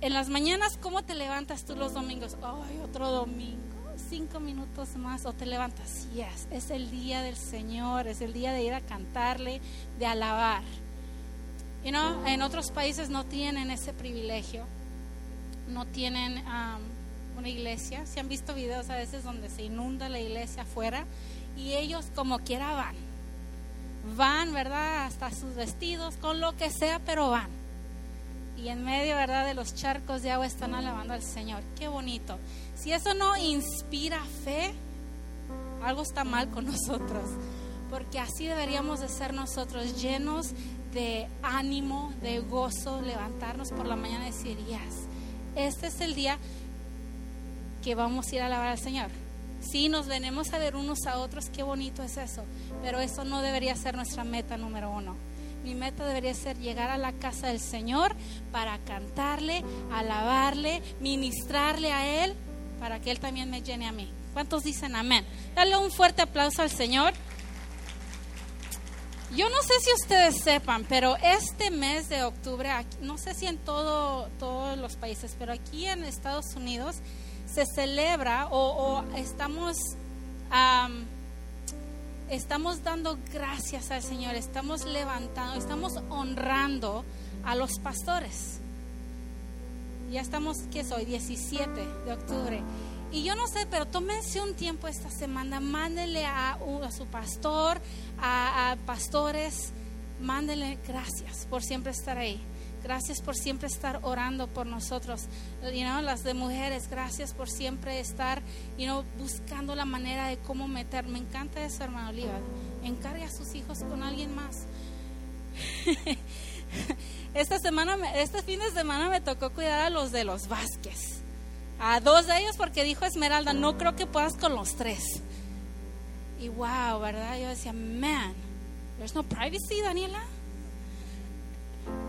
en las mañanas, ¿cómo te levantas tú los domingos? Ay, otro domingo, cinco minutos más, o te levantas. Yes, es el día del Señor, es el día de ir a cantarle, de alabar. You know, en otros países no tienen ese privilegio, no tienen um, una iglesia. Se han visto videos a veces donde se inunda la iglesia afuera y ellos como quiera van. Van, ¿verdad? Hasta sus vestidos, con lo que sea, pero van y en medio, ¿verdad?, de los charcos de agua están alabando al Señor. Qué bonito. Si eso no inspira fe, algo está mal con nosotros, porque así deberíamos de ser nosotros, llenos de ánimo, de gozo, levantarnos por la mañana y decir, yes, este es el día que vamos a ir a alabar al Señor. Sí, nos venimos a ver unos a otros, qué bonito es eso, pero eso no debería ser nuestra meta número uno. Mi meta debería ser llegar a la casa del Señor para cantarle, alabarle, ministrarle a Él, para que Él también me llene a mí. ¿Cuántos dicen amén? Dale un fuerte aplauso al Señor. Yo no sé si ustedes sepan, pero este mes de octubre, no sé si en todo, todos los países, pero aquí en Estados Unidos se celebra o, estamos estamos dando gracias al Señor, estamos levantando, estamos honrando a los pastores. Ya estamos, ¿qué soy? 17 de octubre. Y yo no sé, pero tómense un tiempo esta semana, mándenle a, su pastor, a, a pastores, mándenle gracias por siempre estar ahí. Gracias por siempre estar orando por nosotros. You las de mujeres, gracias por siempre estar you know, buscando la manera de cómo meter. Me encanta eso, hermano Oliva. Encargue a sus hijos con alguien más. Esta semana, este fin de semana me tocó cuidar a los de los Vázquez. A dos de ellos porque dijo Esmeralda, no creo que puedas con los tres. Y wow, ¿verdad? Yo decía, man, there's no privacy, Daniela.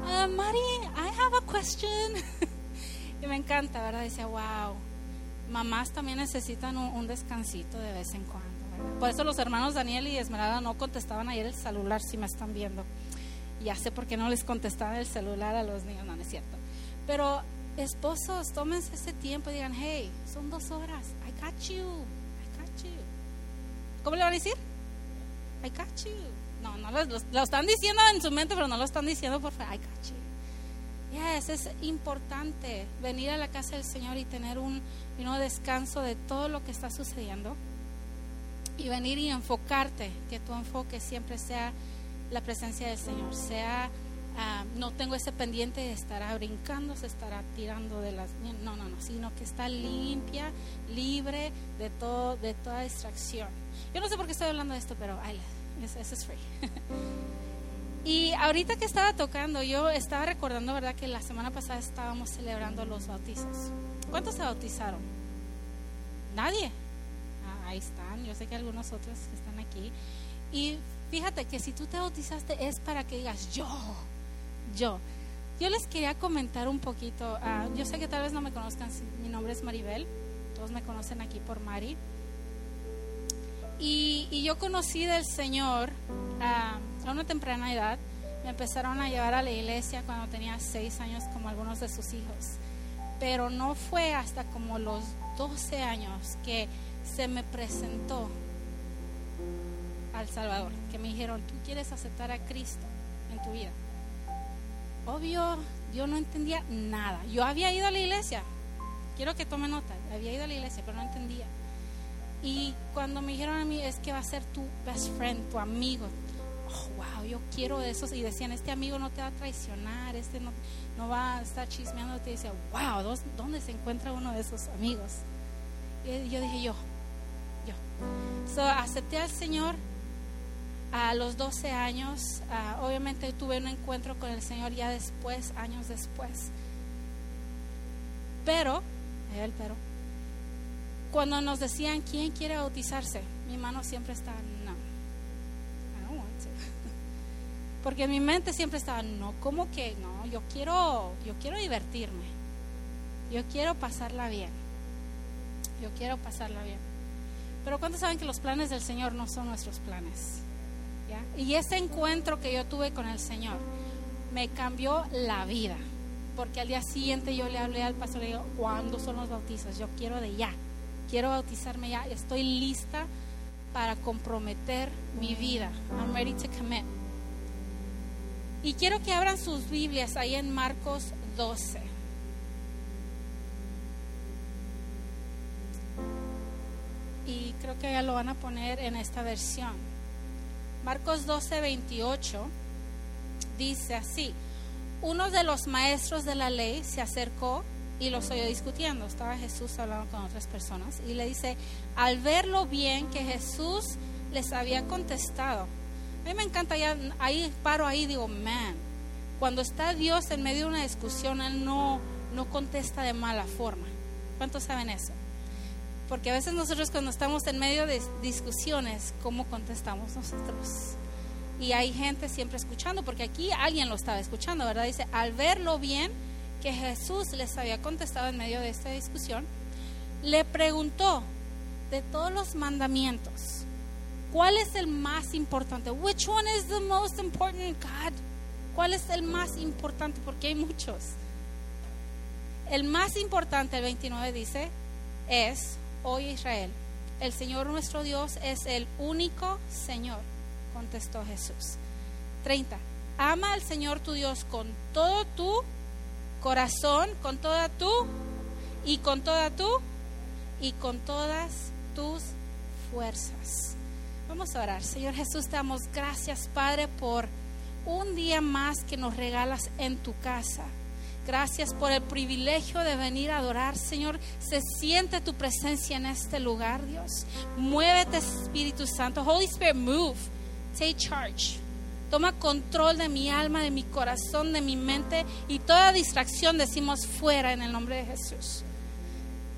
Uh, Mari, I have a question. y me encanta, ¿verdad? Decía, wow, mamás también necesitan un, descansito de vez en cuando. Por eso los hermanos Daniel y Esmeralda no contestaban ayer el celular, si me están viendo. Ya sé por qué no les contestaban el celular a los niños, no, no es cierto. Pero esposos, tómense ese tiempo y digan, hey, son dos horas, I got you, I got you. ¿Cómo le van a decir? I got you. No, no lo, están diciendo en su mente, pero no lo están diciendo por favor. Ay, Yes, es importante venir a la casa del Señor y tener un descanso de todo lo que está sucediendo y venir y enfocarte, que tu enfoque siempre sea la presencia del Señor, sea ah, no tengo ese pendiente de estar brincando, se estará tirando de las no, no, no, sino que está limpia, libre de todo de toda distracción. Yo no sé por qué estoy hablando de esto, pero ay, eso es free. y ahorita que estaba tocando, yo estaba recordando, ¿verdad? Que la semana pasada estábamos celebrando los bautizos. ¿Cuántos se bautizaron? Nadie. Ah, ahí están, yo sé que algunos otros están aquí. Y fíjate que si tú te bautizaste es para que digas yo, yo. Yo les quería comentar un poquito, ah, yo sé que tal vez no me conozcan, mi nombre es Maribel, todos me conocen aquí por Mari. Y, yo conocí del Señor a una temprana edad. Me empezaron a llevar a la iglesia cuando tenía seis años, como algunos de sus hijos. Pero no fue hasta como los 12 años que se me presentó al Salvador, que me dijeron, tú quieres aceptar a Cristo en tu vida. Obvio, yo no entendía nada. Yo había ido a la iglesia, quiero que tome nota, había ido a la iglesia, pero no entendía. Y cuando me dijeron a mí, es que va a ser tu best friend, tu amigo. Oh, wow, yo quiero eso. Y decían, este amigo no te va a traicionar, este no, va a estar chismeando. Y decía, wow, ¿dónde se encuentra uno de esos amigos? Yo dije, yo, yo. So, acepté al Señor a los 12 años. Uh, obviamente tuve un encuentro con el Señor ya después, años después. Pero, el pero, cuando nos decían quién quiere bautizarse, mi mano siempre estaba no. I don't want to. Porque en mi mente siempre estaba no, ¿cómo que no? Yo quiero, yo quiero divertirme. Yo quiero pasarla bien. Yo quiero pasarla bien. Pero ¿cuántos saben que los planes del Señor no son nuestros planes? Y ese encuentro que yo tuve con el Señor me cambió la vida. porque al día siguiente yo le hablé al pastor y le digo, ¿cuándo son los bautizos? Yo quiero de ya, quiero bautizarme ya, estoy lista para comprometer mi vida. I'm ready to commit. Y quiero que abran sus Biblias ahí en Marcos 12. Y creo que ya lo van a poner en esta versión. Marcos 12, 28 dice así, uno de los maestros de la ley se acercó y los oyó discutiendo. Estaba Jesús hablando con otras personas y le dice, al ver lo bien que Jesús les había contestado, a mí me encanta, ya ahí paro ahí digo, man, cuando está Dios en medio de una discusión, Él no, no contesta de mala forma. ¿Cuántos saben eso? Porque a veces nosotros cuando estamos en medio de discusiones, ¿cómo contestamos nosotros? Y hay gente siempre escuchando, porque aquí alguien lo estaba escuchando, ¿verdad? Dice, al ver lo bien que Jesús les había contestado en medio de esta discusión, le preguntó de todos los mandamientos, ¿cuál es el más importante? Which one is the most important, God? ¿Cuál es el más importante? Porque hay muchos. El más importante, el 29 dice, es, hoy Israel, el Señor nuestro Dios es el único Señor, contestó Jesús. 30. Ama al Señor tu Dios con todo tu corazón, con toda tu y con toda tu y con todas tus fuerzas. Vamos a orar. Señor Jesús, te damos gracias, Padre, por un día más que nos regalas en tu casa. Gracias por el privilegio de venir a adorar, Señor. Se siente tu presencia en este lugar, Dios. Muévete, Espíritu Santo. Holy Spirit, move. Take charge. Toma control de mi alma, de mi corazón, de mi mente y toda distracción decimos fuera en el nombre de Jesús.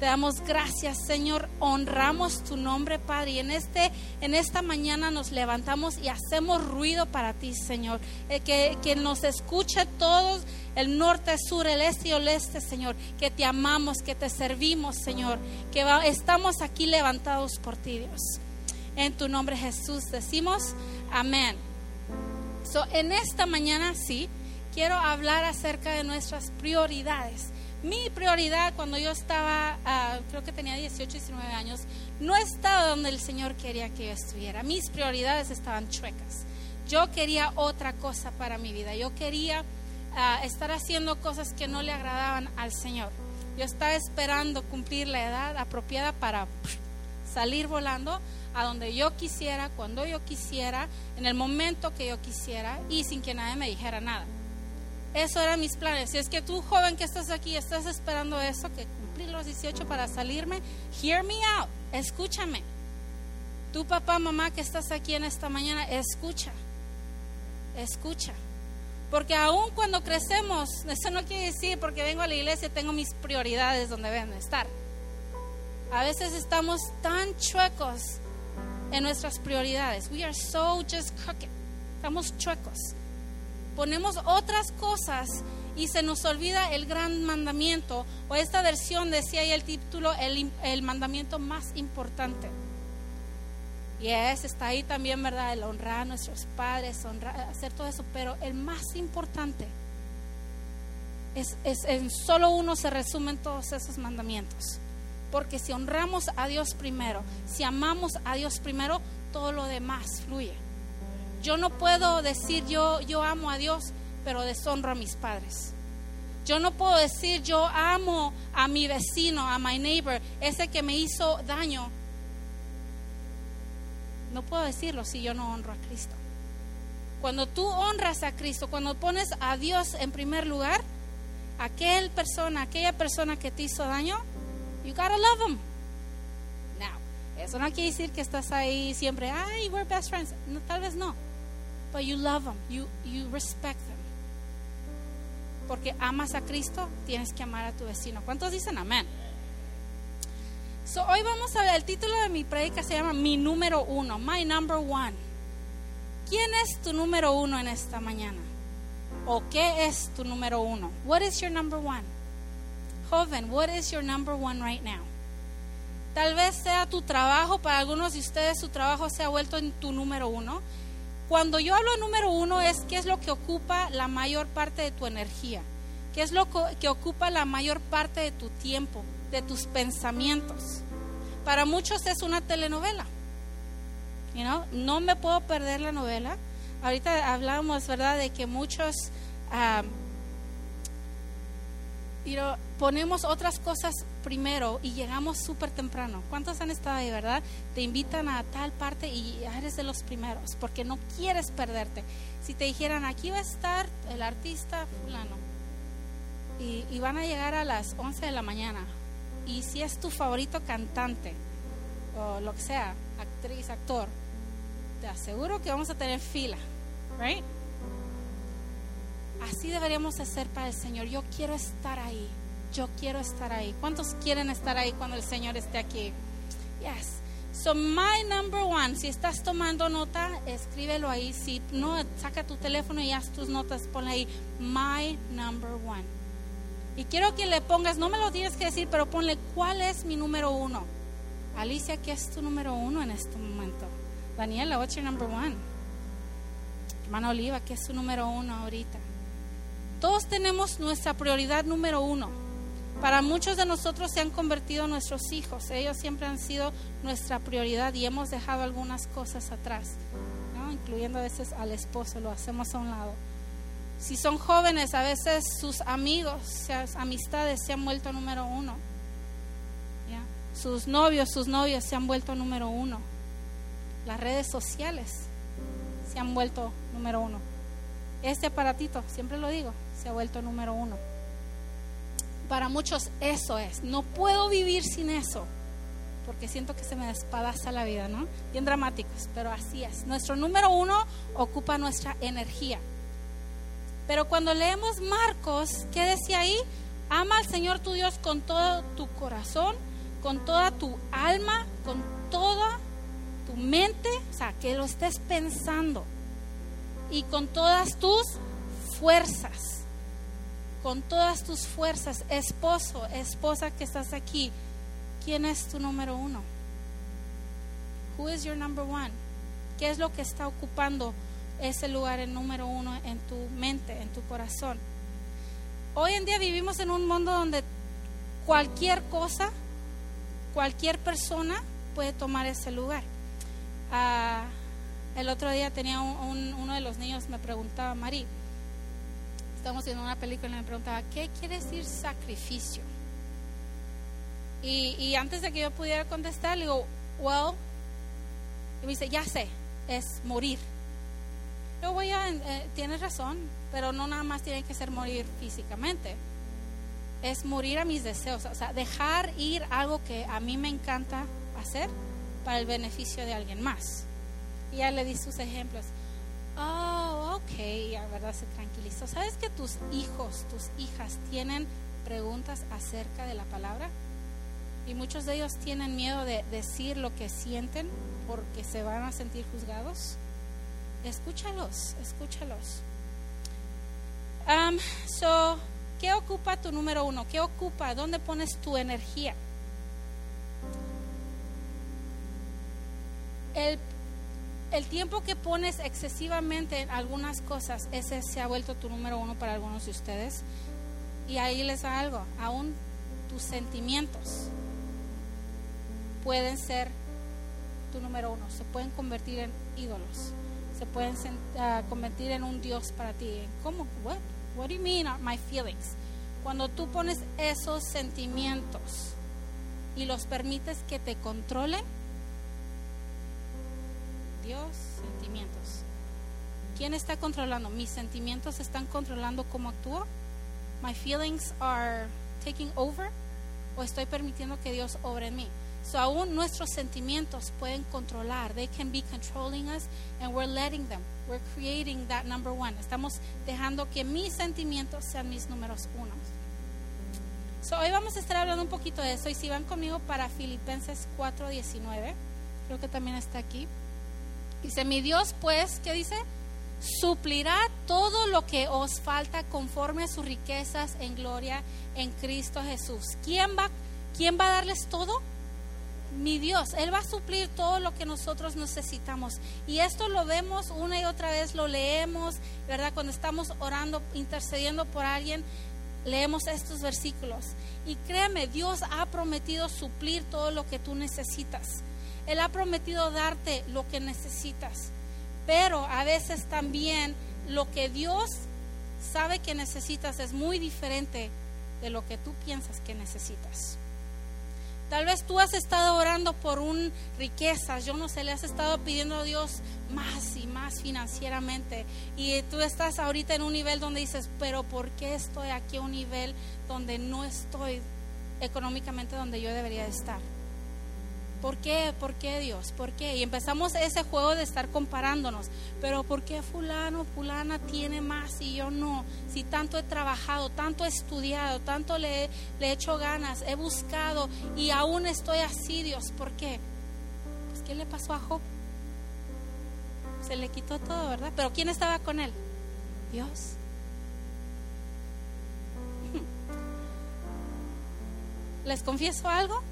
Te damos gracias, Señor. Honramos tu nombre, Padre. Y en, este, en esta mañana nos levantamos y hacemos ruido para ti, Señor. Eh, que, que nos escuche todos, el norte, sur, el este y el oeste, Señor. Que te amamos, que te servimos, Señor. Que estamos aquí levantados por ti, Dios. En tu nombre, Jesús, decimos amén en esta mañana sí, quiero hablar acerca de nuestras prioridades. Mi prioridad cuando yo estaba, ah, creo que tenía 18, 19 años, no estaba donde el Señor quería que yo estuviera. Mis prioridades estaban chuecas. Yo quería otra cosa para mi vida. Yo quería ah, estar haciendo cosas que no le agradaban al Señor. Yo estaba esperando cumplir la edad apropiada para salir volando a donde yo quisiera, cuando yo quisiera, en el momento que yo quisiera y sin que nadie me dijera nada. Eso eran mis planes. Si es que tú, joven que estás aquí, estás esperando eso, que cumplir los 18 para salirme, hear me out, escúchame. Tu papá, mamá que estás aquí en esta mañana, escucha, escucha. Porque aún cuando crecemos, eso no quiere decir porque vengo a la iglesia tengo mis prioridades donde deben estar. A veces estamos tan chuecos en nuestras prioridades. We are so just crooked. Estamos chuecos. Ponemos otras cosas y se nos olvida el gran mandamiento. O esta versión decía ahí el título, el, el mandamiento más importante. Y es, está ahí también, ¿verdad? El honrar a nuestros padres, honrar, hacer todo eso. Pero el más importante es, es en solo uno se resumen todos esos mandamientos. Porque si honramos a Dios primero, si amamos a Dios primero, todo lo demás fluye. Yo no puedo decir yo, yo amo a Dios, pero deshonro a mis padres. Yo no puedo decir yo amo a mi vecino, a my neighbor, ese que me hizo daño. No puedo decirlo si yo no honro a Cristo. Cuando tú honras a Cristo, cuando pones a Dios en primer lugar, aquel persona, aquella persona que te hizo daño, You gotta love them. Now, eso no quiere decir que estás ahí siempre, ay, we're best friends. No, tal vez no. But you love them, you, you respect them. Porque amas a Cristo, tienes que amar a tu vecino. ¿Cuántos dicen amén? So, hoy vamos a ver, el título de mi predica se llama Mi número uno, My number one. ¿Quién es tu número uno en esta mañana? ¿O qué es tu número uno? What is your number one? Joven, what is your number one right now? Tal vez sea tu trabajo, para algunos de ustedes su trabajo se ha vuelto en tu número uno. Cuando yo hablo número uno es qué es lo que ocupa la mayor parte de tu energía. ¿Qué es lo que ocupa la mayor parte de tu tiempo, de tus pensamientos? Para muchos es una telenovela. No me puedo perder la novela. Ahorita hablábamos, ¿verdad?, de que muchos um, ponemos otras cosas primero y llegamos súper temprano. ¿Cuántos han estado ahí, verdad? Te invitan a tal parte y eres de los primeros porque no quieres perderte. Si te dijeran, aquí va a estar el artista fulano y, van a llegar a las 11 de la mañana y si es tu favorito cantante o lo que sea, actriz, actor, te aseguro que vamos a tener fila, right? Así deberíamos hacer para el Señor. Yo quiero estar ahí. Yo quiero estar ahí. ¿Cuántos quieren estar ahí cuando el Señor esté aquí? Yes. So my number one, si estás tomando nota, escríbelo ahí. Si no, saca tu teléfono y haz tus notas, ponle ahí my number one. Y quiero que le pongas, no me lo tienes que decir, pero ponle cuál es mi número uno. Alicia, ¿qué es tu número uno en este momento? Daniela, what's your number one? Hermana Oliva, ¿qué es su número uno ahorita? Todos tenemos nuestra prioridad número uno. Para muchos de nosotros se han convertido nuestros hijos. Ellos siempre han sido nuestra prioridad y hemos dejado algunas cosas atrás, incluyendo a veces al esposo, lo hacemos a un lado. Si son jóvenes, a veces sus amigos, sus amistades se han vuelto número uno. Sus novios, sus novias se han vuelto número uno. Las redes sociales se han vuelto número uno. Este aparatito, siempre lo digo, se ha vuelto número uno. Para muchos eso es. No puedo vivir sin eso. Porque siento que se me despadaza la vida, ¿no? Bien dramáticos, pero así es. Nuestro número uno ocupa nuestra energía. Pero cuando leemos Marcos, ¿qué decía ahí? Ama al Señor tu Dios con todo tu corazón, con toda tu alma, con toda tu mente, o sea, que lo estés pensando, y con todas tus fuerzas, con todas tus fuerzas, esposo, esposa que estás aquí, ¿quién es tu número uno? Who is your number one? ¿Qué es lo que está ocupando ese lugar en número uno en tu mente, en tu corazón? Hoy en día vivimos en un mundo donde cualquier cosa, cualquier persona puede tomar ese lugar. Ah, el otro día tenía uno de los niños me preguntaba, Mari, estamos viendo una película y me preguntaba, ¿qué quiere decir sacrificio? Y, antes de que yo pudiera contestar, le digo, well, y me dice, ya sé, es morir. Yo voy a, eh, tienes razón, pero no nada más tiene que ser morir físicamente. Es morir a mis deseos, o sea, dejar ir algo que a mí me encanta hacer para el beneficio de alguien más. Y ya le di sus ejemplos. Oh, ok, la verdad se tranquilizó. ¿Sabes que tus hijos, tus hijas tienen preguntas acerca de la palabra? Y muchos de ellos tienen miedo de decir lo que sienten porque se van a sentir juzgados. Escúchalos, escúchalos. Um, so, ¿qué ocupa tu número uno? ¿Qué ocupa? ¿Dónde pones tu energía? El el tiempo que pones excesivamente en algunas cosas, ese se ha vuelto tu número uno para algunos de ustedes. Y ahí les da algo, aún tus sentimientos pueden ser tu número uno, se pueden convertir en ídolos, se pueden uh, convertir en un Dios para ti. ¿Cómo? What? What do you mean my feelings? Cuando tú pones esos sentimientos y los permites que te controlen, Dios, sentimientos. ¿Quién está controlando? ¿Mis sentimientos están controlando cómo actúo? ¿My feelings are taking over? ¿O estoy permitiendo que Dios obre en mí? So aún nuestros sentimientos pueden controlar. They can be controlling us and we're letting them. We're creating that number one. Estamos dejando que mis sentimientos sean mis números uno. So hoy vamos a estar hablando un poquito de eso y si van conmigo para Filipenses 4:19, creo que también está aquí. Dice, mi Dios pues, ¿qué dice? Suplirá todo lo que os falta conforme a sus riquezas en gloria en Cristo Jesús. ¿Quién va, quién va a darles todo? Mi Dios, Él va a suplir todo lo que nosotros necesitamos. Y esto lo vemos una y otra vez, lo leemos, ¿verdad? Cuando estamos orando, intercediendo por alguien, leemos estos versículos. Y créeme, Dios ha prometido suplir todo lo que tú necesitas. Él ha prometido darte lo que necesitas. Pero a veces también lo que Dios sabe que necesitas es muy diferente de lo que tú piensas que necesitas. Tal vez tú has estado orando por un riquezas, yo no sé, le has estado pidiendo a Dios más y más financieramente. Y tú estás ahorita en un nivel donde dices, pero ¿por qué estoy aquí a un nivel donde no estoy económicamente donde yo debería estar? ¿Por qué? ¿Por qué Dios? ¿Por qué? Y empezamos ese juego de estar comparándonos. Pero ¿por qué fulano, fulana tiene más y yo no? Si tanto he trabajado, tanto he estudiado, tanto le, he hecho ganas, he buscado y aún estoy así, Dios. ¿Por qué? Pues ¿qué le pasó a Job? Se le quitó todo, ¿verdad? Pero ¿quién estaba con él? Dios. ¿Les confieso algo?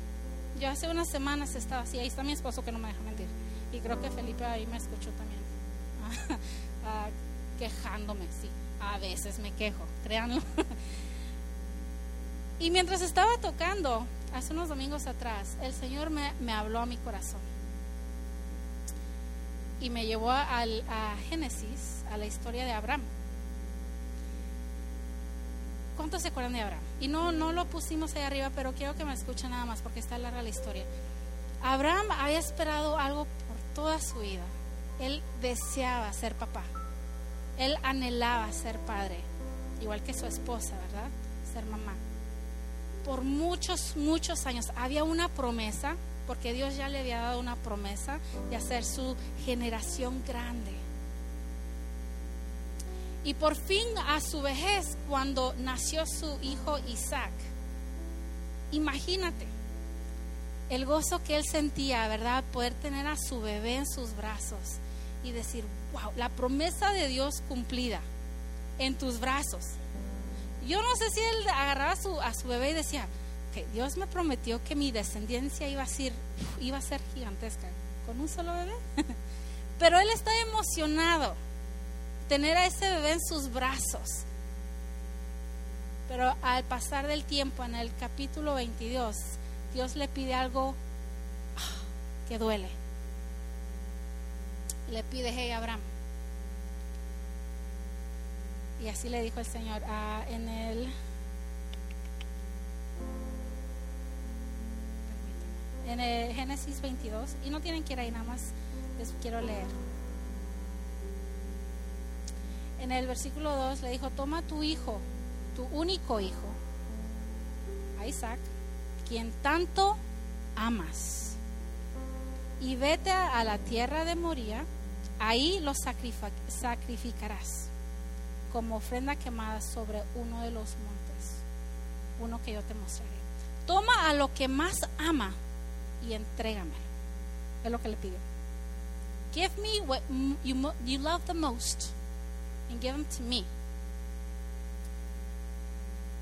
Yo hace unas semanas estaba así, ahí está mi esposo que no me deja mentir. Y creo que Felipe ahí me escuchó también. Ah, quejándome, sí. A veces me quejo, créanlo. y mientras estaba tocando, hace unos domingos atrás, el Señor me, me habló a mi corazón. Y me llevó a, a Génesis, a la historia de Abraham. ¿Cuántos se acuerdan de Abraham? Y no, no lo pusimos ahí arriba, pero quiero que me escuchen nada más porque está larga la historia. Abraham había esperado algo por toda su vida. Él deseaba ser papá. Él anhelaba ser padre, igual que su esposa, ¿verdad? Ser mamá. Por muchos, muchos años había una promesa, porque Dios ya le había dado una promesa de hacer su generación grande. Y por fin a su vejez, cuando nació su hijo Isaac, imagínate el gozo que él sentía, ¿verdad? Poder tener a su bebé en sus brazos y decir, wow, la promesa de Dios cumplida en tus brazos. Yo no sé si él agarraba a su, a su bebé y decía, que Dios me prometió que mi descendencia iba a ser, iba a ser gigantesca con un solo bebé. Pero él está emocionado tener a ese bebé en sus brazos. Pero al pasar del tiempo, en el capítulo 22, Dios le pide algo ah, que duele. Le pide, hey Abraham. Y así le dijo el Señor ah, en el... En el Génesis 22, y no tienen que ir ahí nada más, les quiero leer en el versículo 2 le dijo, toma tu hijo, tu único hijo, Isaac, quien tanto amas, y vete a la tierra de Moría, ahí lo sacrificarás como ofrenda quemada sobre uno de los montes, uno que yo te mostraré. Toma a lo que más ama y entrégame. Es lo que le pidió. Give me what you love the most and give them to me.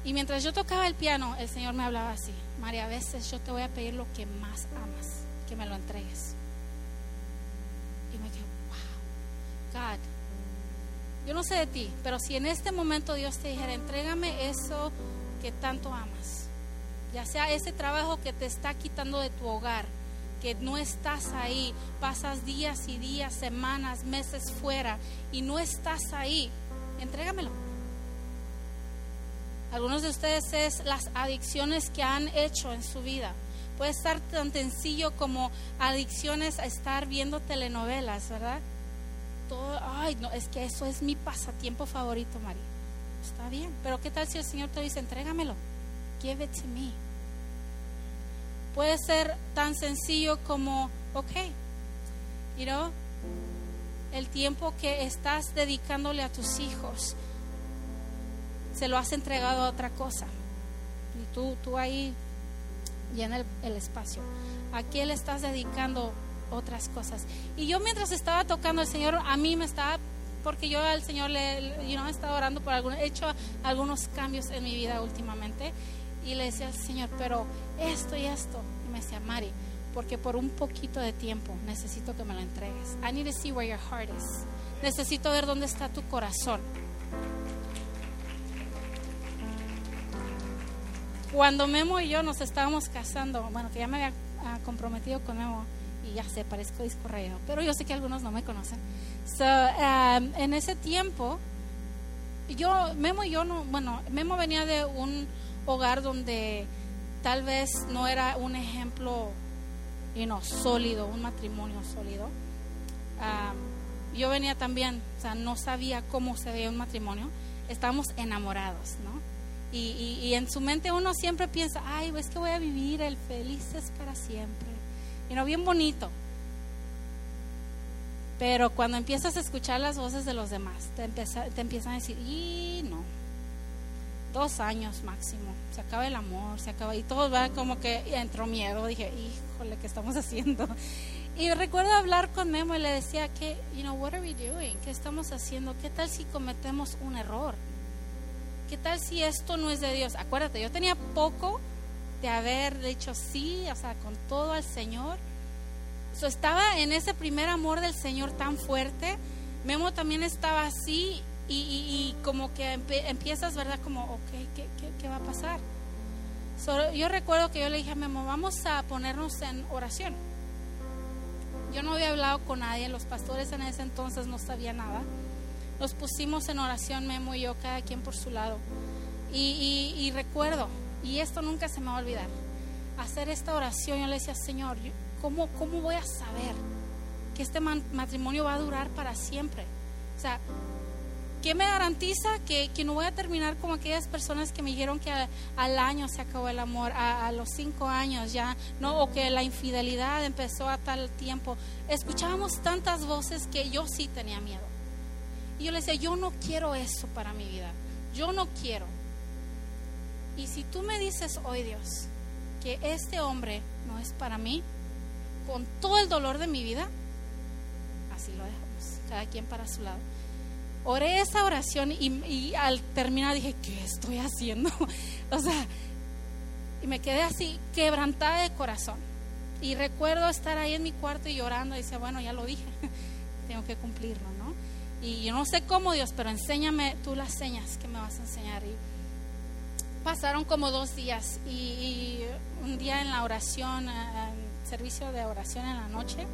Y mientras yo tocaba el piano, el Señor me hablaba así, María, a veces yo te voy a pedir lo que más amas, que me lo entregues. Y me quedé, wow, God, yo no sé de ti, pero si en este momento Dios te dijera, entrégame eso que tanto amas, ya sea ese trabajo que te está quitando de tu hogar, que no estás ahí, pasas días y días, semanas, meses fuera y no estás ahí, entrégamelo. Algunos de ustedes es las adicciones que han hecho en su vida. Puede estar tan sencillo como adicciones a estar viendo telenovelas, ¿verdad? Todo, ay, no, es que eso es mi pasatiempo favorito, María. Está bien, pero ¿qué tal si el Señor te dice, entrégamelo? Give it to me. Puede ser tan sencillo como, ok, you know, el tiempo que estás dedicándole a tus hijos, se lo has entregado a otra cosa. Y tú, tú ahí llena el, el espacio. ¿A qué le estás dedicando otras cosas? Y yo mientras estaba tocando, el Señor a mí me estaba porque yo al Señor le, you know, he estado orando por algunos, he hecho algunos cambios en mi vida últimamente y le decía Señor, pero esto y esto. Y me decía, Mari, porque por un poquito de tiempo necesito que me lo entregues. I need to see where your heart is. Necesito ver dónde está tu corazón. cuando Memo y yo nos estábamos casando, bueno, que ya me había ah, comprometido con Memo, y ya sé, parezco disco rayado, pero yo sé que algunos no me conocen. Um, en ese tiempo, yo, Memo y yo, no, bueno, Memo venía de un hogar donde tal vez no era un ejemplo you sólido, un matrimonio sólido. Um, yo venía también, o sea, no sabía cómo se veía un matrimonio, estábamos enamorados, ¿no? Y, y, en su mente uno siempre piensa, ay, es que voy a vivir el felices para siempre. Y no, bien bonito. Pero cuando empiezas a escuchar las voces de los demás, te, empieza, te empiezan a decir, y no, dos años máximo, se acaba el amor, se acaba, y todo va como que entró miedo, dije, híjole, ¿qué estamos haciendo? Y recuerdo hablar con Memo y le decía que, you know, what are we doing? ¿Qué estamos haciendo? ¿Qué tal si cometemos un error? ¿Qué tal si esto no es de Dios? Acuérdate, yo tenía poco de haber dicho sí, o sea, con todo al Señor. So, estaba en ese primer amor del Señor tan fuerte. Memo también estaba así y, como que empiezas, ¿verdad? Como, ok, ¿qué, qué, va a pasar? yo recuerdo que yo le dije a Memo, vamos a ponernos en oración. Yo no había hablado con nadie, los pastores en ese entonces no sabían nada. Nos pusimos en oración, Memo y yo, cada quien por su lado. Y, y recuerdo, y esto nunca se me va a olvidar. Hacer esta oración, yo le decía, Señor, ¿cómo, cómo voy a saber que este matrimonio va a durar para siempre? O sea, ¿qué me garantiza que, no voy a terminar como aquellas personas que me dijeron que al año se acabó el amor, a, a, los cinco años ya, no, o que la infidelidad empezó a tal tiempo? Escuchábamos tantas voces que yo sí tenía miedo. Y yo le decía, yo no quiero eso para mi vida, yo no quiero. Y si tú me dices hoy, Dios, que este hombre no es para mí, con todo el dolor de mi vida, así lo dejamos, cada quien para su lado. Oré esa oración y, al terminar dije, ¿qué estoy haciendo? o sea, y me quedé así, quebrantada de corazón. Y recuerdo estar ahí en mi cuarto y llorando y decía, bueno, ya lo dije, tengo que cumplirlo, ¿no? Y yo no sé cómo, Dios, pero enséñame tú las señas que me vas a enseñar. Y pasaron como dos días y, un día en la oración, eh, en servicio de oración en la noche,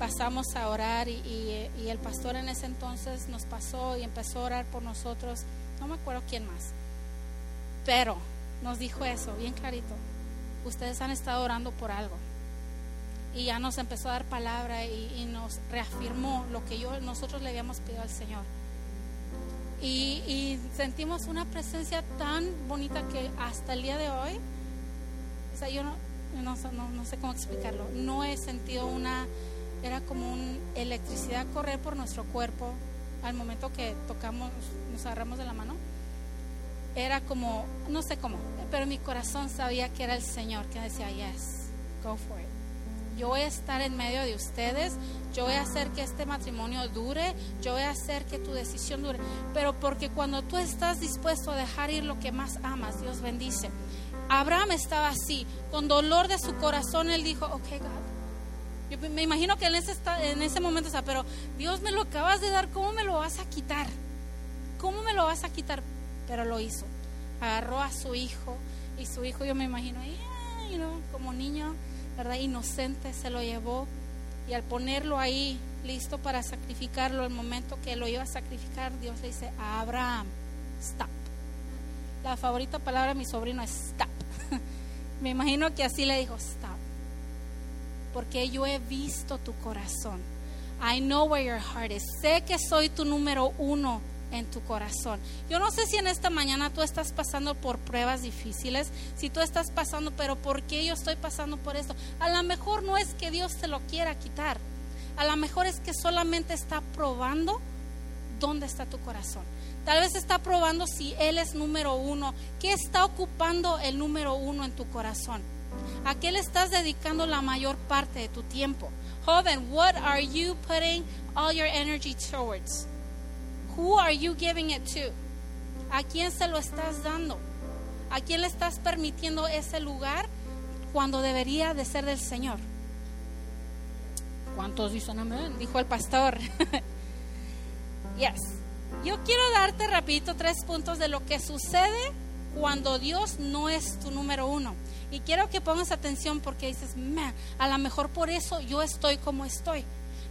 pasamos a orar y, el pastor en ese entonces nos pasó y empezó a orar por nosotros, no me acuerdo quién más, pero nos dijo eso bien clarito, ustedes han estado orando por algo. Y ya nos empezó a dar palabra y, y nos reafirmó lo que nosotros le habíamos pedido al Señor. Y, sentimos una presencia tan bonita que hasta el día de hoy, o sea, yo no, sé cómo explicarlo, no he sentido una, era como una electricidad correr por nuestro cuerpo al momento que tocamos, nos agarramos de la mano. Era como, no sé cómo, pero mi corazón sabía que era el Señor que decía, yes, go for it yo voy a estar en medio de ustedes, yo voy a hacer que este matrimonio dure, yo voy a hacer que tu decisión dure. Pero porque cuando tú estás dispuesto a dejar ir lo que más amas, Dios bendice. Abraham estaba así, con dolor de su corazón, él dijo, ok, God. Yo me imagino que en ese, en ese momento, sea, pero Dios me lo acabas de dar, ¿cómo me lo vas a quitar? ¿Cómo me lo vas a quitar? Pero lo hizo. Agarró a su hijo y su hijo, yo me imagino, como niño, ¿verdad? Inocente se lo llevó y al ponerlo ahí listo para sacrificarlo, el momento que lo iba a sacrificar, Dios le dice Abraham, stop. La favorita palabra de mi sobrino es stop. Me imagino que así le dijo, stop. Porque yo he visto tu corazón. I know where your heart is. Sé que soy tu número uno en tu corazón. Yo no sé si en esta mañana tú estás pasando por pruebas difíciles, si tú estás pasando, pero ¿por qué yo estoy pasando por esto? A lo mejor no es que Dios te lo quiera quitar, a lo mejor es que solamente está probando dónde está tu corazón. Tal vez está probando si Él es número uno. ¿Qué está ocupando el número uno en tu corazón? ¿A qué le estás dedicando la mayor parte de tu tiempo? Joven, what are you putting all your energy towards? Who are you giving it to? ¿A quién se lo estás dando? ¿A quién le estás permitiendo ese lugar cuando debería de ser del Señor? ¿Cuántos dicen amén? Dijo el pastor. yes. Yo quiero darte rapidito tres puntos de lo que sucede cuando Dios no es tu número uno. Y quiero que pongas atención porque dices, a lo mejor por eso yo estoy como estoy.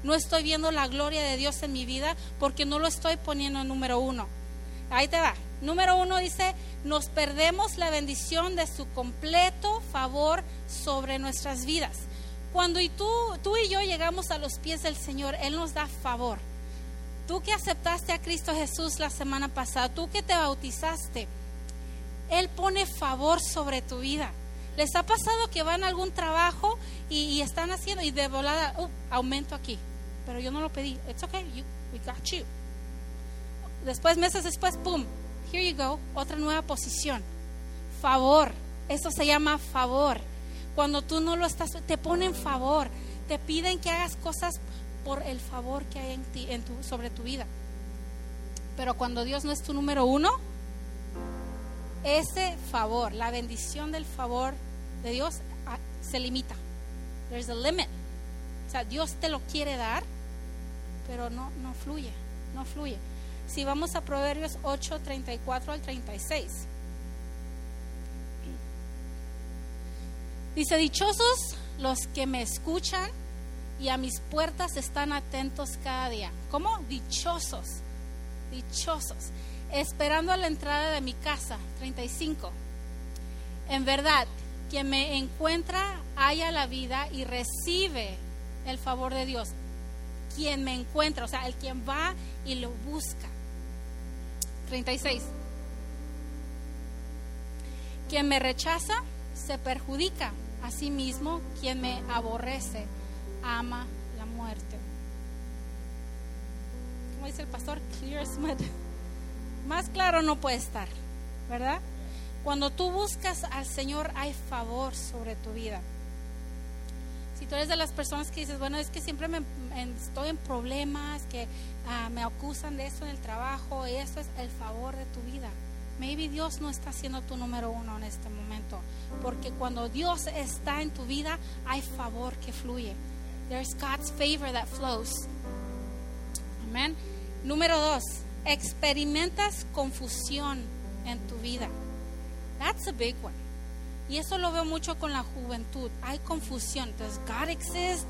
No estoy viendo la gloria de Dios en mi vida porque no lo estoy poniendo en número uno. Ahí te va. Número uno dice, nos perdemos la bendición de su completo favor sobre nuestras vidas. Cuando y tú, tú y yo llegamos a los pies del Señor, Él nos da favor. Tú que aceptaste a Cristo Jesús la semana pasada, tú que te bautizaste, Él pone favor sobre tu vida. ¿Les ha pasado que van a algún trabajo y, están haciendo y de volada, uh, aumento aquí? Pero yo no lo pedí. It's okay, we got you. Después, meses después, boom, here you go, otra nueva posición. Favor, eso se llama favor. Cuando tú no lo estás, te ponen favor, te piden que hagas cosas por el favor que hay en ti, en tu, sobre tu vida. Pero cuando Dios no es tu número uno, ese favor, la bendición del favor de Dios ah, se limita. There's a limit. O sea, Dios te lo quiere dar, pero no, no fluye, no fluye. Si vamos a Proverbios 8, 34 al 36. Dice, dichosos los que me escuchan y a mis puertas están atentos cada día. ¿Cómo? Dichosos, dichosos, esperando a la entrada de mi casa, 35. En verdad, quien me encuentra haya la vida y recibe el favor de Dios. Quien me encuentra, o sea, el quien va y lo busca. 36. Quien me rechaza se perjudica. Asimismo, quien me aborrece ama la muerte. Como dice el pastor, clear. Más claro no puede estar, ¿verdad? Cuando tú buscas al Señor hay favor sobre tu vida. Si tú eres de las personas que dices, bueno, es que siempre me, estoy en problemas, que ah, me acusan de eso en el trabajo, y eso es el favor de tu vida. Maybe Dios no está siendo tu número uno en este momento, porque cuando Dios está en tu vida hay favor que fluye. There's God's favor that flows. Amén. Número dos, experimentas confusión en tu vida. That's a big one. Y eso lo veo mucho con la juventud. Hay confusión. Does God exist?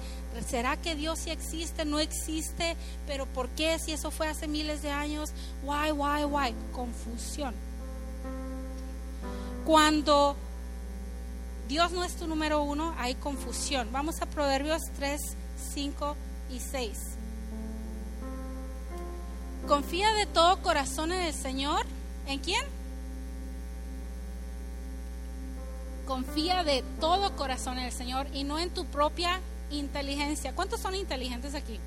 ¿Será que Dios sí existe? ¿No existe? ¿Pero por qué? Si eso fue hace miles de años. Why, why, why? Confusión. Cuando Dios no es tu número uno, hay confusión. Vamos a Proverbios 3, 5 y 6. Confía de todo corazón en el Señor. ¿En quién? Confía de todo corazón en el Señor y no en tu propia inteligencia. ¿Cuántos son inteligentes aquí?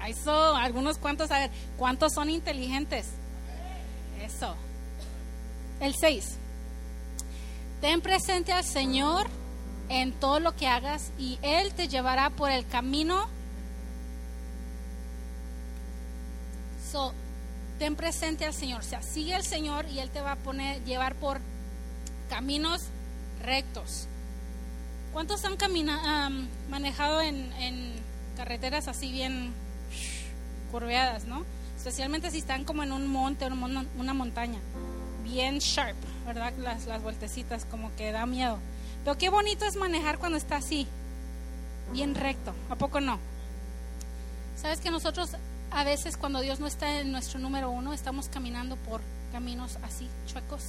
Ah, eso, algunos cuantos, a ver, ¿cuántos son inteligentes? Eso. El 6. Ten presente al Señor en todo lo que hagas y Él te llevará por el camino. So, ten presente al Señor, o sea, sigue al Señor y Él te va a poner, llevar por caminos rectos. ¿Cuántos han manejado en, carreteras así bien curveadas, no? Especialmente si están como en un monte o una montaña, bien sharp. ¿Verdad? Las, las vueltecitas, como que da miedo. Pero qué bonito es manejar cuando está así, bien recto, ¿a poco no? Sabes que nosotros a veces cuando Dios no está en nuestro número uno, estamos caminando por caminos así, chuecos.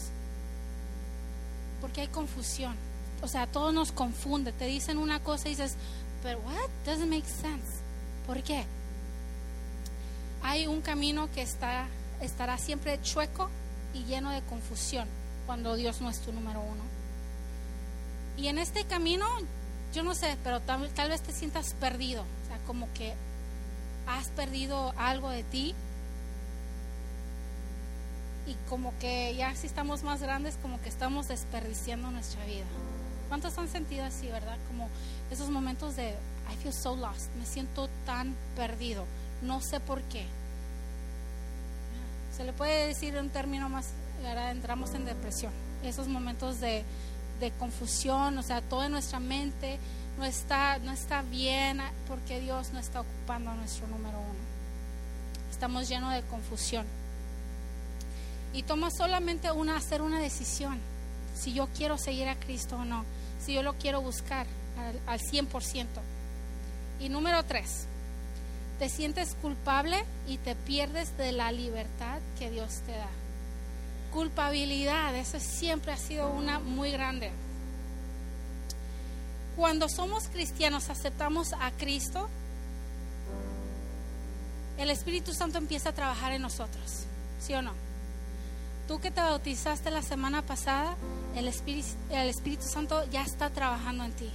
Porque hay confusión. O sea, todo nos confunde. Te dicen una cosa y dices, pero what? Doesn't make sense. ¿Por qué? Hay un camino que está, estará siempre chueco y lleno de confusión cuando Dios no es tu número uno. Y en este camino, yo no sé, pero tal, vez te sientas perdido, o sea, como que has perdido algo de ti y como que ya si estamos más grandes, como que estamos desperdiciando nuestra vida. ¿Cuántos han sentido así, verdad? Como esos momentos de I feel so lost, me siento tan perdido, no sé por qué. Se le puede decir un término más ahora entramos en depresión. Esos momentos de, confusión, o sea, toda nuestra mente no está, no está bien porque Dios no está ocupando nuestro número uno. Estamos llenos de confusión. y toma solamente una, hacer una decisión, si yo quiero seguir a Cristo o no, si yo lo quiero buscar al, al 100%. Y número tres, te sientes culpable y te pierdes de la libertad que Dios te da. Culpabilidad, eso siempre ha sido una muy grande. Cuando somos cristianos, aceptamos a Cristo, el Espíritu Santo empieza a trabajar en nosotros, ¿sí o no? Tú que te bautizaste la semana pasada, el Espíritu, el Espíritu Santo ya está trabajando en ti.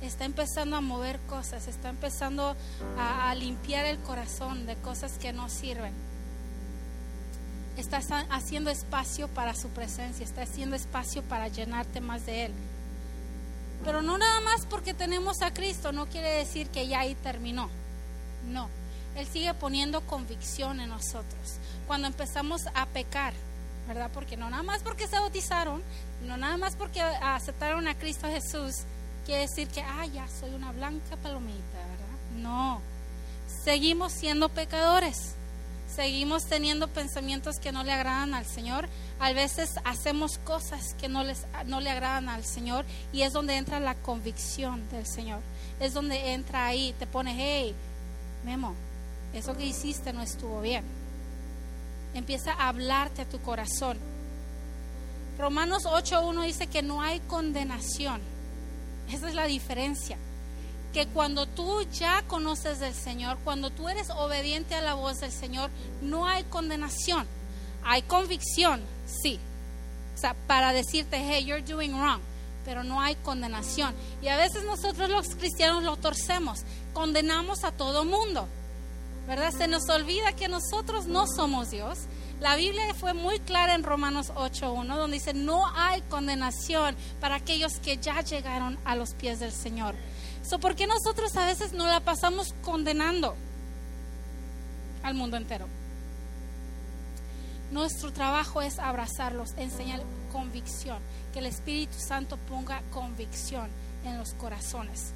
Está empezando a mover cosas, está empezando a, a limpiar el corazón de cosas que no sirven. Está haciendo espacio para su presencia, está haciendo espacio para llenarte más de Él. Pero no nada más porque tenemos a Cristo, no quiere decir que ya ahí terminó. No, Él sigue poniendo convicción en nosotros. Cuando empezamos a pecar, ¿verdad? Porque no nada más porque se bautizaron, no nada más porque aceptaron a Cristo Jesús, quiere decir que, ah, ya soy una blanca palomita, ¿verdad? No, seguimos siendo pecadores, seguimos teniendo pensamientos que no le agradan al Señor, a veces hacemos cosas que no, les, no le agradan al Señor y es donde entra la convicción del Señor, es donde entra ahí, te pone, hey, Memo, eso que hiciste no estuvo bien empieza a hablarte a tu corazón. Romanos 8.1 dice que no hay condenación. Esa es la diferencia. Que cuando tú ya conoces del Señor, cuando tú eres obediente a la voz del Señor, no hay condenación. Hay convicción, sí. O sea, para decirte, hey, you're doing wrong. Pero no hay condenación. Y a veces nosotros los cristianos lo torcemos. Condenamos a todo mundo. ¿verdad? Se nos olvida que nosotros no somos Dios. La Biblia fue muy clara en Romanos 8.1, donde dice, no hay condenación para aquellos que ya llegaron a los pies del Señor. So, ¿Por qué nosotros a veces no la pasamos condenando al mundo entero? Nuestro trabajo es abrazarlos, enseñar convicción, que el Espíritu Santo ponga convicción en los corazones.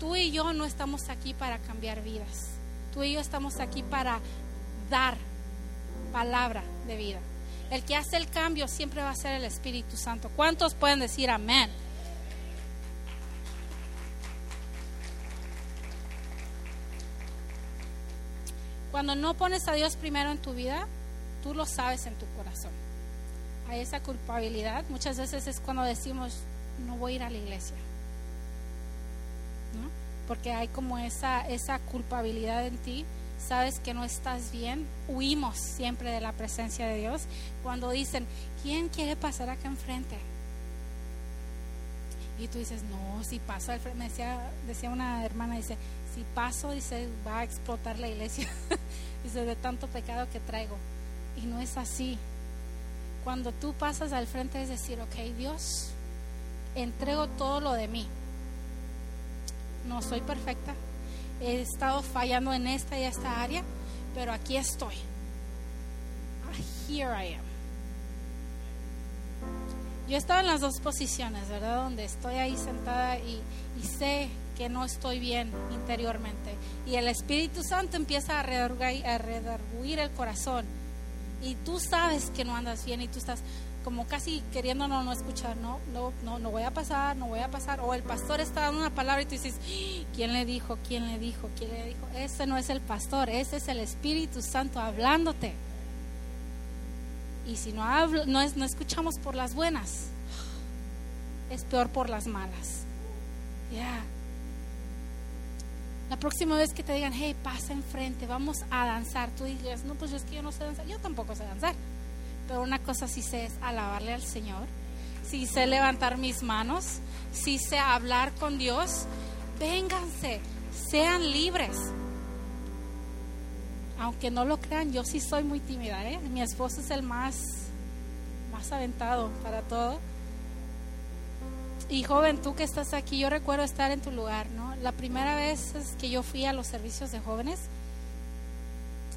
Tú y yo no estamos aquí para cambiar vidas Tú y yo estamos aquí para dar palabra de vida. El que hace el cambio siempre va a ser el Espíritu Santo. ¿Cuántos pueden decir amén? Cuando no pones a Dios primero en tu vida, tú lo sabes en tu corazón. Hay esa culpabilidad. Muchas veces es cuando decimos, no voy a ir a la iglesia porque hay como esa, esa culpabilidad en ti, sabes que no estás bien, huimos siempre de la presencia de Dios. Cuando dicen, ¿quién quiere pasar acá enfrente? Y tú dices, no, si paso al frente, me decía, decía una hermana, dice, si paso, dice, va a explotar la iglesia, dice, de tanto pecado que traigo. Y no es así. Cuando tú pasas al frente es decir, ok, Dios, entrego todo lo de mí no soy perfecta, he estado fallando en esta y esta área, pero aquí estoy. Ah, here I am. Yo estaba en las dos posiciones, ¿verdad? Donde estoy ahí sentada y, sé que no estoy bien interiormente. Y el Espíritu Santo empieza a redarguir el corazón. Y tú sabes que no andas bien y tú estás, como casi queriendo no, escuchar, no, no, no, no voy a pasar, no voy a pasar. O el pastor está dando una palabra y tú dices, ¿quién le dijo? ¿Quién le dijo? ¿Quién le dijo? Ese no es el pastor, ese es el Espíritu Santo hablándote. Y si no, hablo, no, es, no escuchamos por las buenas, es peor por las malas. Ya. La próxima vez que te digan, hey, pasa enfrente, vamos a danzar, tú digas, no, pues es que yo no sé danzar, yo tampoco sé danzar pero una cosa sí sé es alabarle al Señor, sí sé levantar mis manos, sí sé hablar con Dios. Vénganse, sean libres. Aunque no lo crean, yo sí soy muy tímida, ¿eh? Mi esposo es el más, más aventado para todo. Y joven, tú que estás aquí, yo recuerdo estar en tu lugar, ¿no? La primera vez que yo fui a los servicios de jóvenes,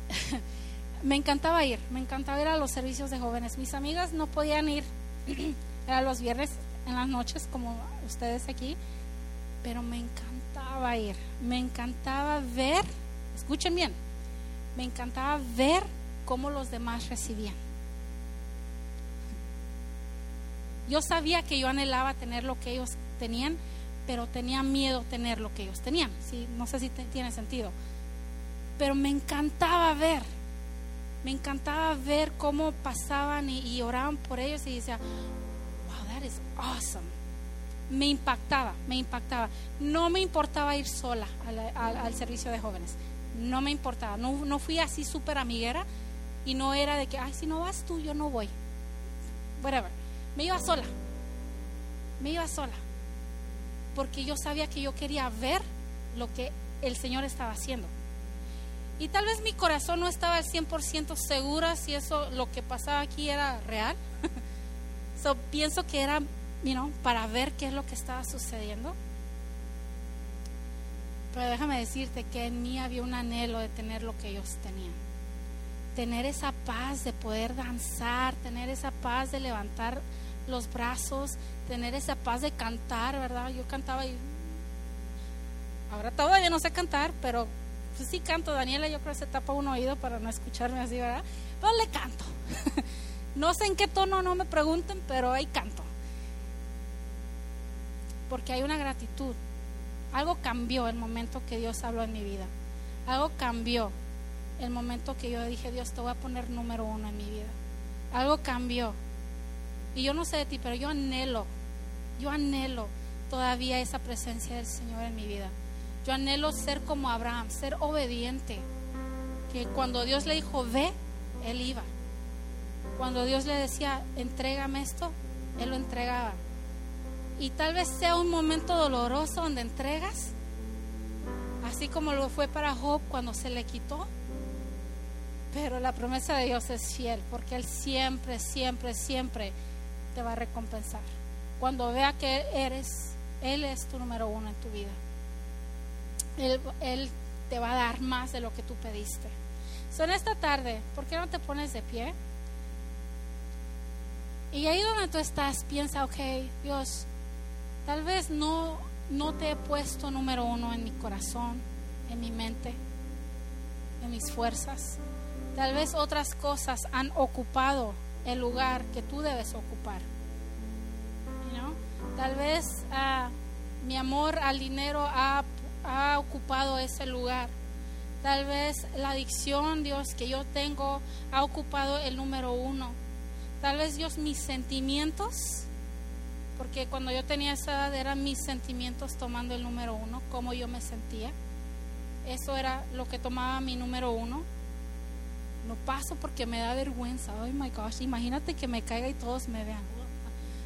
me encantaba ir, me encantaba ir a los servicios de jóvenes. Mis amigas no podían ir, era los viernes en las noches como ustedes aquí, pero me encantaba ir, me encantaba ver, escuchen bien, me encantaba ver cómo los demás recibían. Yo sabía que yo anhelaba tener lo que ellos tenían, pero tenía miedo tener lo que ellos tenían. ¿sí? No sé si tiene sentido. Pero me encantaba ver, me encantaba ver cómo pasaban y, oraban por ellos y decía, wow, that is awesome. Me impactaba, me impactaba. No me importaba ir sola al, servicio de jóvenes. No me importaba. No, no fui así súper amiguera y no era de que, ay, si no vas tú, yo no voy. Whatever. Me iba sola. Me iba sola. Porque yo sabía que yo quería ver lo que el Señor estaba haciendo. Y tal vez mi corazón no estaba al 100% segura si eso, lo que pasaba aquí era real. so, pienso que era, you para ver qué es lo que estaba sucediendo. Pero déjame decirte que en mí había un anhelo de tener lo que ellos tenían. Tener esa paz de poder danzar, tener esa paz de levantar los brazos, tener esa paz de cantar, ¿verdad? Yo cantaba y ahora todavía no sé cantar, pero pues sí canto, Daniela yo creo que se tapa un oído para no escucharme así, ¿verdad? Pero le canto. no sé en qué tono, no me pregunten, pero ahí canto. Porque hay una gratitud. Algo cambió el momento que Dios habló en mi vida. Algo cambió el momento que yo dije, Dios, te voy a poner número uno en mi vida. Algo cambió. Y yo no sé de ti, pero yo anhelo, yo anhelo todavía esa presencia del Señor en mi vida. Yo anhelo ser como Abraham, ser obediente. Que cuando Dios le dijo, ve, él iba. Cuando Dios le decía, entrégame esto, él lo entregaba. Y tal vez sea un momento doloroso donde entregas, así como lo fue para Job cuando se le quitó. Pero la promesa de Dios es fiel, porque Él siempre, siempre, siempre te va a recompensar. Cuando vea que eres, Él es tu número uno en tu vida. Él, te va a dar más de lo que tú pediste. Son esta tarde, ¿por qué no te pones de pie? Y ahí donde tú estás, piensa, ok, Dios, tal vez no, no te he puesto número uno en mi corazón, en mi mente, en mis fuerzas. Tal vez otras cosas han ocupado el lugar que tú debes ocupar. Tal vez ah, mi amor al dinero ha ha ocupado ese lugar. Tal vez la adicción, Dios, que yo tengo ha ocupado el número uno. Tal vez, Dios, mis sentimientos, porque cuando yo tenía esa edad eran mis sentimientos tomando el número uno, cómo yo me sentía. Eso era lo que tomaba mi número uno. No paso porque me da vergüenza. Oh my gosh, imagínate que me caiga y todos me vean.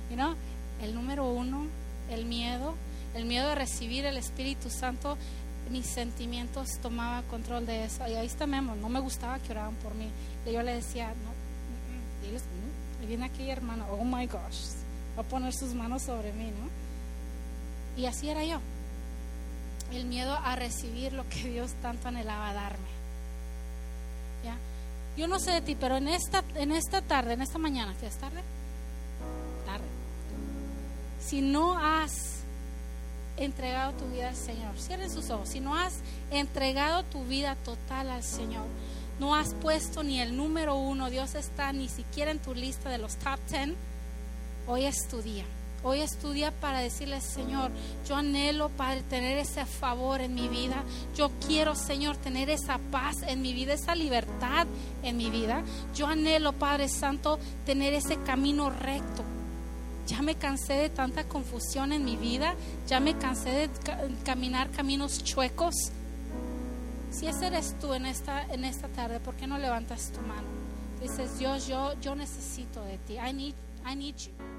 You know? El número uno, el miedo, el miedo de recibir el Espíritu Santo, mis sentimientos tomaba control de eso. Y ahí está Memo, no me gustaba que oraban por mí. Y yo le decía, no, mm, mm, mm, y viene aquí hermano, oh my gosh, va a poner sus manos sobre mí, ¿no? Y así era yo. El miedo a recibir lo que Dios tanto anhelaba darme. ¿Ya? Yo no sé de ti, pero en esta, en esta tarde, en esta mañana, ¿qué es tarde? Tarde. Si no has entregado tu vida al Señor, cierren sus ojos, si no has entregado tu vida total al Señor, no has puesto ni el número uno, Dios está ni siquiera en tu lista de los top ten, hoy es tu día. Hoy es tu día para decirle, Señor, yo anhelo, Padre, tener ese favor en mi vida. Yo quiero, Señor, tener esa paz en mi vida, esa libertad en mi vida. Yo anhelo, Padre Santo, tener ese camino recto ya me cansé de tanta confusión en mi vida, ya me cansé de caminar caminos chuecos. Si ese eres tú en esta, en esta tarde, ¿por qué no levantas tu mano? Dices, Dios, yo, yo necesito de ti. I need, I need you.